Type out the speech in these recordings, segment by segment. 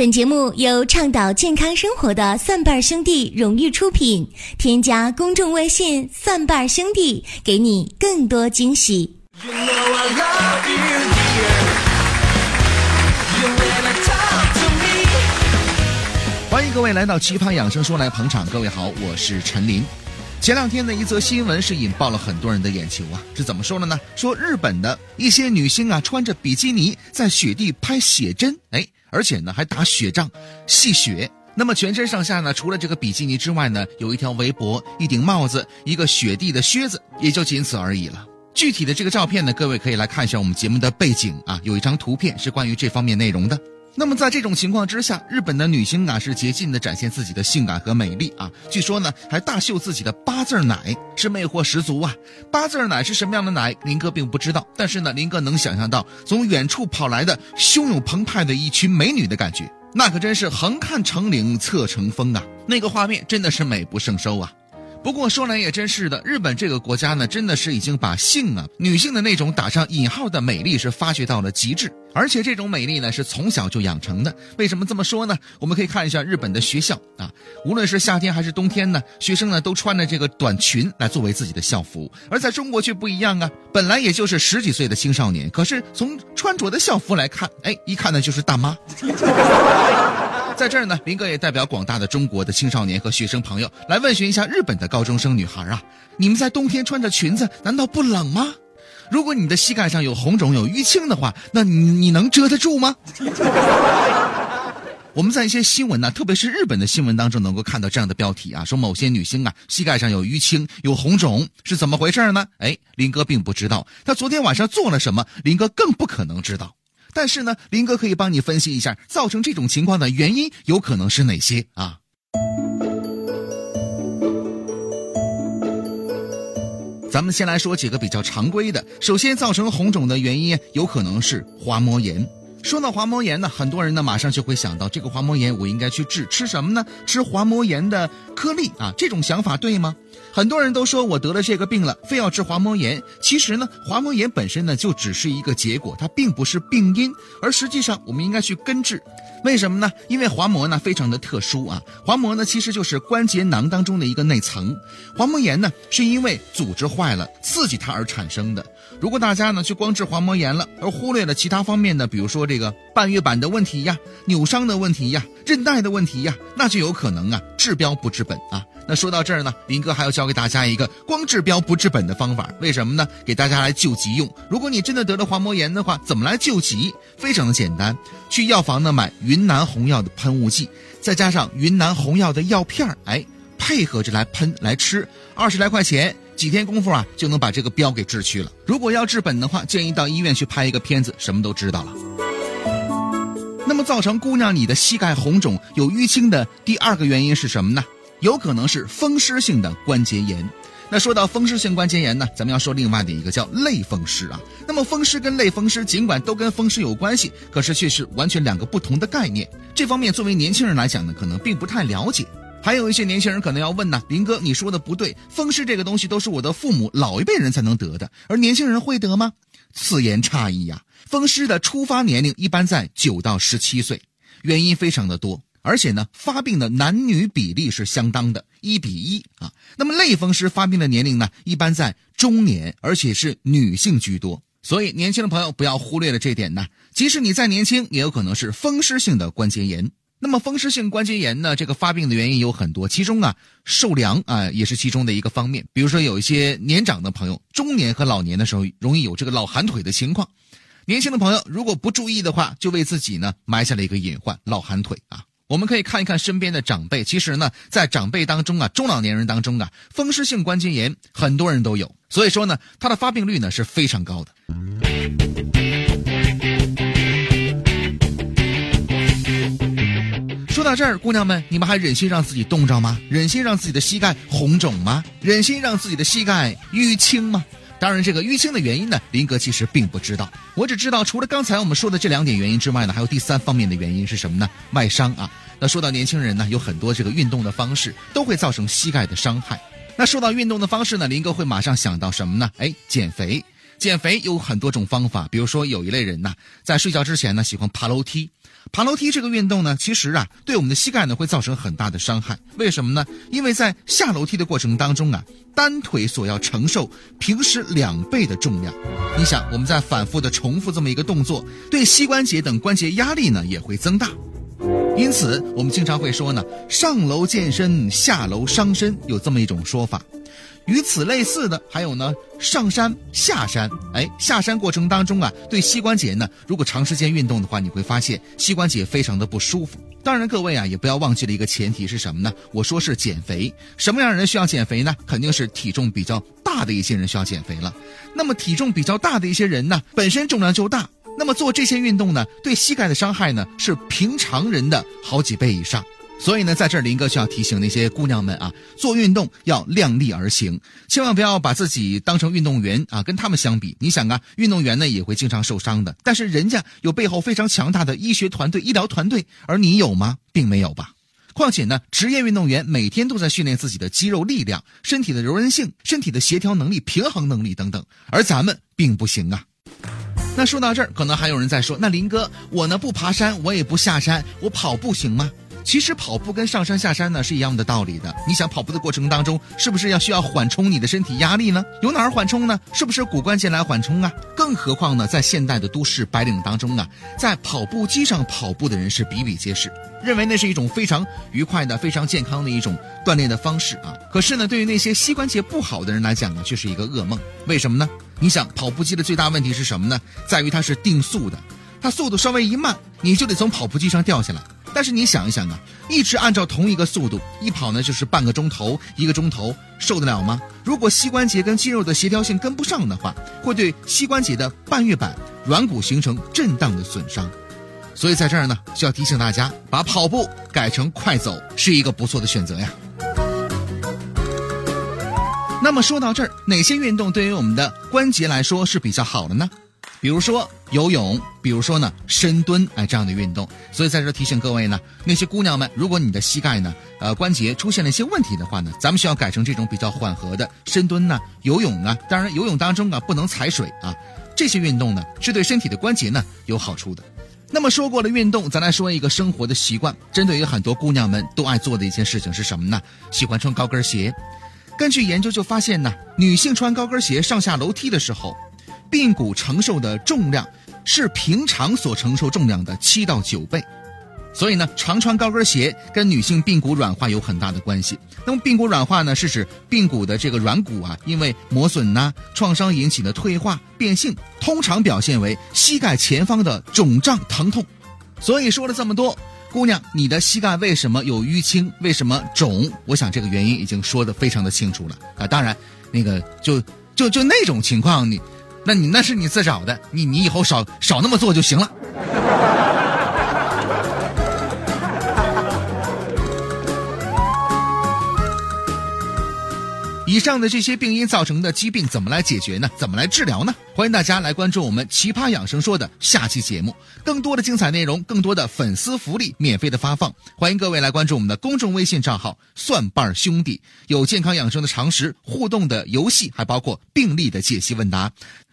本节目由倡导健康生活的蒜瓣兄弟荣誉出品。添加公众微信“蒜瓣兄弟”，给你更多惊喜。欢迎各位来到《奇葩养生说》来捧场。各位好，我是陈琳。前两天的一则新闻是引爆了很多人的眼球啊！是怎么说的呢？说日本的一些女星啊，穿着比基尼在雪地拍写真，哎。而且呢，还打雪仗、戏雪。那么全身上下呢，除了这个比基尼之外呢，有一条围脖、一顶帽子、一个雪地的靴子，也就仅此而已了。具体的这个照片呢，各位可以来看一下我们节目的背景啊，有一张图片是关于这方面内容的。那么在这种情况之下，日本的女星啊是竭尽的展现自己的性感和美丽啊，据说呢还大秀自己的八字奶，是魅惑十足啊。八字奶是什么样的奶？林哥并不知道，但是呢，林哥能想象到从远处跑来的汹涌澎湃的一群美女的感觉，那可真是横看成岭侧成峰啊，那个画面真的是美不胜收啊。不过说来也真是的，日本这个国家呢，真的是已经把性啊、女性的那种打上引号的美丽是发掘到了极致，而且这种美丽呢是从小就养成的。为什么这么说呢？我们可以看一下日本的学校啊，无论是夏天还是冬天呢，学生呢都穿着这个短裙来作为自己的校服，而在中国却不一样啊，本来也就是十几岁的青少年，可是从穿着的校服来看，哎，一看呢就是大妈。在这儿呢，林哥也代表广大的中国的青少年和学生朋友来问询一下日本的高中生女孩啊，你们在冬天穿着裙子难道不冷吗？如果你的膝盖上有红肿有淤青的话，那你你能遮得住吗？我们在一些新闻呢，特别是日本的新闻当中能够看到这样的标题啊，说某些女星啊膝盖上有淤青有红肿是怎么回事呢？哎，林哥并不知道，她昨天晚上做了什么，林哥更不可能知道。但是呢，林哥可以帮你分析一下，造成这种情况的原因有可能是哪些啊？咱们先来说几个比较常规的。首先，造成红肿的原因有可能是滑膜炎。说到滑膜炎呢，很多人呢马上就会想到，这个滑膜炎我应该去治，吃什么呢？吃滑膜炎的颗粒啊，这种想法对吗？很多人都说我得了这个病了，非要治滑膜炎。其实呢，滑膜炎本身呢就只是一个结果，它并不是病因。而实际上，我们应该去根治。为什么呢？因为滑膜呢非常的特殊啊。滑膜呢其实就是关节囊当中的一个内层。滑膜炎呢是因为组织坏了，刺激它而产生的。如果大家呢去光治滑膜炎了，而忽略了其他方面的，比如说这个半月板的问题呀、扭伤的问题呀、韧带的问题呀，那就有可能啊治标不治本啊。那说到这儿呢，林哥还要教给大家一个光治标不治本的方法。为什么呢？给大家来救急用。如果你真的得了滑膜炎的话，怎么来救急？非常的简单，去药房呢买云南红药的喷雾剂，再加上云南红药的药片儿，哎，配合着来喷来吃，二十来块钱，几天功夫啊就能把这个标给治去了。如果要治本的话，建议到医院去拍一个片子，什么都知道了。那么造成姑娘你的膝盖红肿有淤青的第二个原因是什么呢？有可能是风湿性的关节炎。那说到风湿性关节炎呢，咱们要说另外的一个叫类风湿啊。那么风湿跟类风湿尽管都跟风湿有关系，可是却是完全两个不同的概念。这方面作为年轻人来讲呢，可能并不太了解。还有一些年轻人可能要问呢，林哥你说的不对，风湿这个东西都是我的父母老一辈人才能得的，而年轻人会得吗？此言差矣呀。风湿的初发年龄一般在九到十七岁，原因非常的多。而且呢，发病的男女比例是相当的，一比一啊。那么类风湿发病的年龄呢，一般在中年，而且是女性居多。所以年轻的朋友不要忽略了这点呢。即使你再年轻，也有可能是风湿性的关节炎。那么风湿性关节炎呢，这个发病的原因有很多，其中啊，受凉啊也是其中的一个方面。比如说有一些年长的朋友，中年和老年的时候容易有这个老寒腿的情况。年轻的朋友如果不注意的话，就为自己呢埋下了一个隐患——老寒腿啊。我们可以看一看身边的长辈，其实呢，在长辈当中啊，中老年人当中啊，风湿性关节炎很多人都有，所以说呢，它的发病率呢是非常高的。说到这儿，姑娘们，你们还忍心让自己冻着吗？忍心让自己的膝盖红肿吗？忍心让自己的膝盖淤青吗？当然，这个淤青的原因呢，林哥其实并不知道。我只知道，除了刚才我们说的这两点原因之外呢，还有第三方面的原因是什么呢？外伤啊。那说到年轻人呢，有很多这个运动的方式都会造成膝盖的伤害。那说到运动的方式呢，林哥会马上想到什么呢？哎，减肥。减肥有很多种方法，比如说有一类人呐，在睡觉之前呢喜欢爬楼梯。爬楼梯这个运动呢，其实啊，对我们的膝盖呢会造成很大的伤害。为什么呢？因为在下楼梯的过程当中啊，单腿所要承受平时两倍的重量。你想，我们在反复的重复这么一个动作，对膝关节等关节压力呢也会增大。因此，我们经常会说呢，上楼健身，下楼伤身，有这么一种说法。与此类似的还有呢，上山下山，哎，下山过程当中啊，对膝关节呢，如果长时间运动的话，你会发现膝关节非常的不舒服。当然，各位啊，也不要忘记了一个前提是什么呢？我说是减肥，什么样的人需要减肥呢？肯定是体重比较大的一些人需要减肥了。那么体重比较大的一些人呢，本身重量就大，那么做这些运动呢，对膝盖的伤害呢，是平常人的好几倍以上。所以呢，在这儿林哥需要提醒那些姑娘们啊，做运动要量力而行，千万不要把自己当成运动员啊，跟他们相比。你想啊，运动员呢也会经常受伤的，但是人家有背后非常强大的医学团队、医疗团队，而你有吗？并没有吧。况且呢，职业运动员每天都在训练自己的肌肉力量、身体的柔韧性、身体的协调能力、平衡能力等等，而咱们并不行啊。那说到这儿，可能还有人在说，那林哥，我呢不爬山，我也不下山，我跑步行吗？其实跑步跟上山下山呢是一样的道理的。你想跑步的过程当中，是不是要需要缓冲你的身体压力呢？由哪儿缓冲呢？是不是骨关节来缓冲啊？更何况呢，在现代的都市白领当中啊，在跑步机上跑步的人是比比皆是，认为那是一种非常愉快的、非常健康的一种锻炼的方式啊。可是呢，对于那些膝关节不好的人来讲呢，却是一个噩梦。为什么呢？你想跑步机的最大问题是什么呢？在于它是定速的，它速度稍微一慢，你就得从跑步机上掉下来。但是你想一想啊，一直按照同一个速度一跑呢，就是半个钟头、一个钟头，受得了吗？如果膝关节跟肌肉的协调性跟不上的话，会对膝关节的半月板、软骨形成震荡的损伤。所以在这儿呢，需要提醒大家，把跑步改成快走是一个不错的选择呀。那么说到这儿，哪些运动对于我们的关节来说是比较好的呢？比如说游泳，比如说呢深蹲，哎这样的运动。所以在这提醒各位呢，那些姑娘们，如果你的膝盖呢，呃关节出现了一些问题的话呢，咱们需要改成这种比较缓和的深蹲呢、游泳啊。当然游泳当中啊不能踩水啊，这些运动呢是对身体的关节呢有好处的。那么说过了运动，咱来说一个生活的习惯。针对于很多姑娘们都爱做的一件事情是什么呢？喜欢穿高跟鞋。根据研究就发现呢，女性穿高跟鞋上下楼梯的时候。髌骨承受的重量是平常所承受重量的七到九倍，所以呢，常穿高跟鞋跟女性髌骨软化有很大的关系。那么，髌骨软化呢，是指髌骨的这个软骨啊，因为磨损呐、创伤引起的退化变性，通常表现为膝盖前方的肿胀疼痛。所以说了这么多，姑娘，你的膝盖为什么有淤青？为什么肿？我想这个原因已经说的非常的清楚了啊。当然，那个就就就那种情况你。那你那是你自找的，你你以后少少那么做就行了。以上的这些病因造成的疾病怎么来解决呢？怎么来治疗呢？欢迎大家来关注我们《奇葩养生说》的下期节目，更多的精彩内容，更多的粉丝福利，免费的发放。欢迎各位来关注我们的公众微信账号“蒜瓣兄弟”，有健康养生的常识、互动的游戏，还包括病例的解析问答。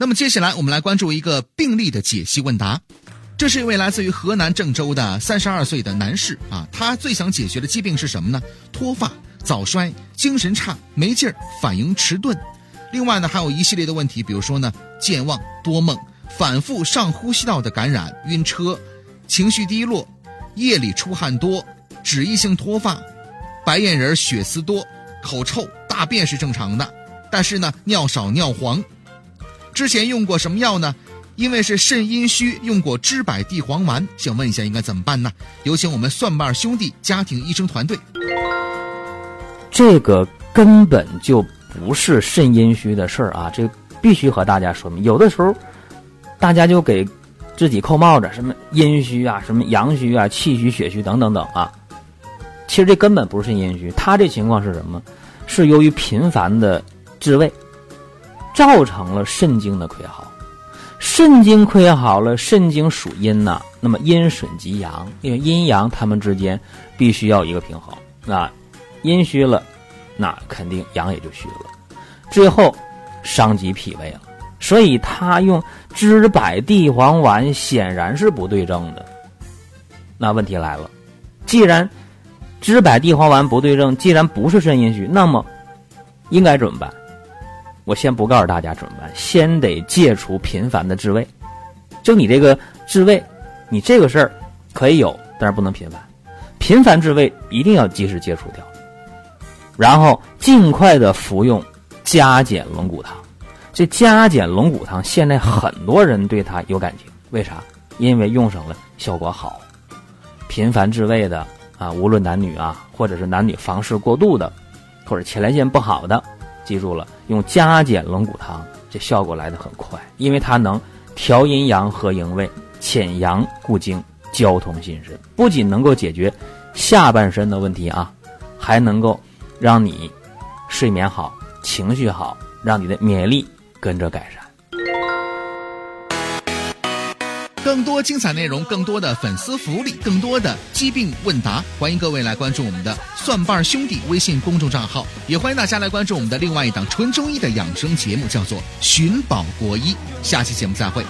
那么接下来我们来关注一个病例的解析问答，这是一位来自于河南郑州的三十二岁的男士啊，他最想解决的疾病是什么呢？脱发、早衰、精神差、没劲儿、反应迟钝，另外呢还有一系列的问题，比如说呢健忘、多梦、反复上呼吸道的感染、晕车、情绪低落、夜里出汗多、脂溢性脱发、白眼仁、血丝多、口臭、大便是正常的，但是呢尿少尿黄。之前用过什么药呢？因为是肾阴虚，用过知柏地黄丸，想问一下应该怎么办呢？有请我们蒜瓣兄弟家庭医生团队。这个根本就不是肾阴虚的事儿啊！这必须和大家说明。有的时候，大家就给自己扣帽子，什么阴虚啊，什么阳虚啊，气虚、血虚等等等啊。其实这根本不是肾阴虚，他这情况是什么？是由于频繁的自慰。造成了肾经的亏耗，肾经亏耗了，肾经属阴呐，那么阴损及阳，因为阴阳它们之间必须要一个平衡。那阴虚了，那肯定阳也就虚了，最后伤及脾胃了。所以他用知柏地黄丸显然是不对症的。那问题来了，既然知柏地黄丸不对症，既然不是肾阴虚，那么应该怎么办？我先不告诉大家怎么办，先得戒除频繁的自慰。就你这个自慰，你这个事儿可以有，但是不能频繁。频繁自慰一定要及时戒除掉，然后尽快的服用加减龙骨汤。这加减龙骨汤现在很多人对它有感情，为啥？因为用上了效果好。频繁自慰的啊，无论男女啊，或者是男女房事过度的，或者前列腺不好的，记住了，用加减龙骨汤，这效果来得很快，因为它能调阴阳和营卫，潜阳固精，交通心神，不仅能够解决下半身的问题啊，还能够让你睡眠好、情绪好，让你的免疫力跟着改善。更多精彩内容，更多的粉丝福利，更多的疾病问答，欢迎各位来关注我们的“蒜瓣兄弟”微信公众账号，也欢迎大家来关注我们的另外一档纯中医的养生节目，叫做《寻宝国医》。下期节目再会。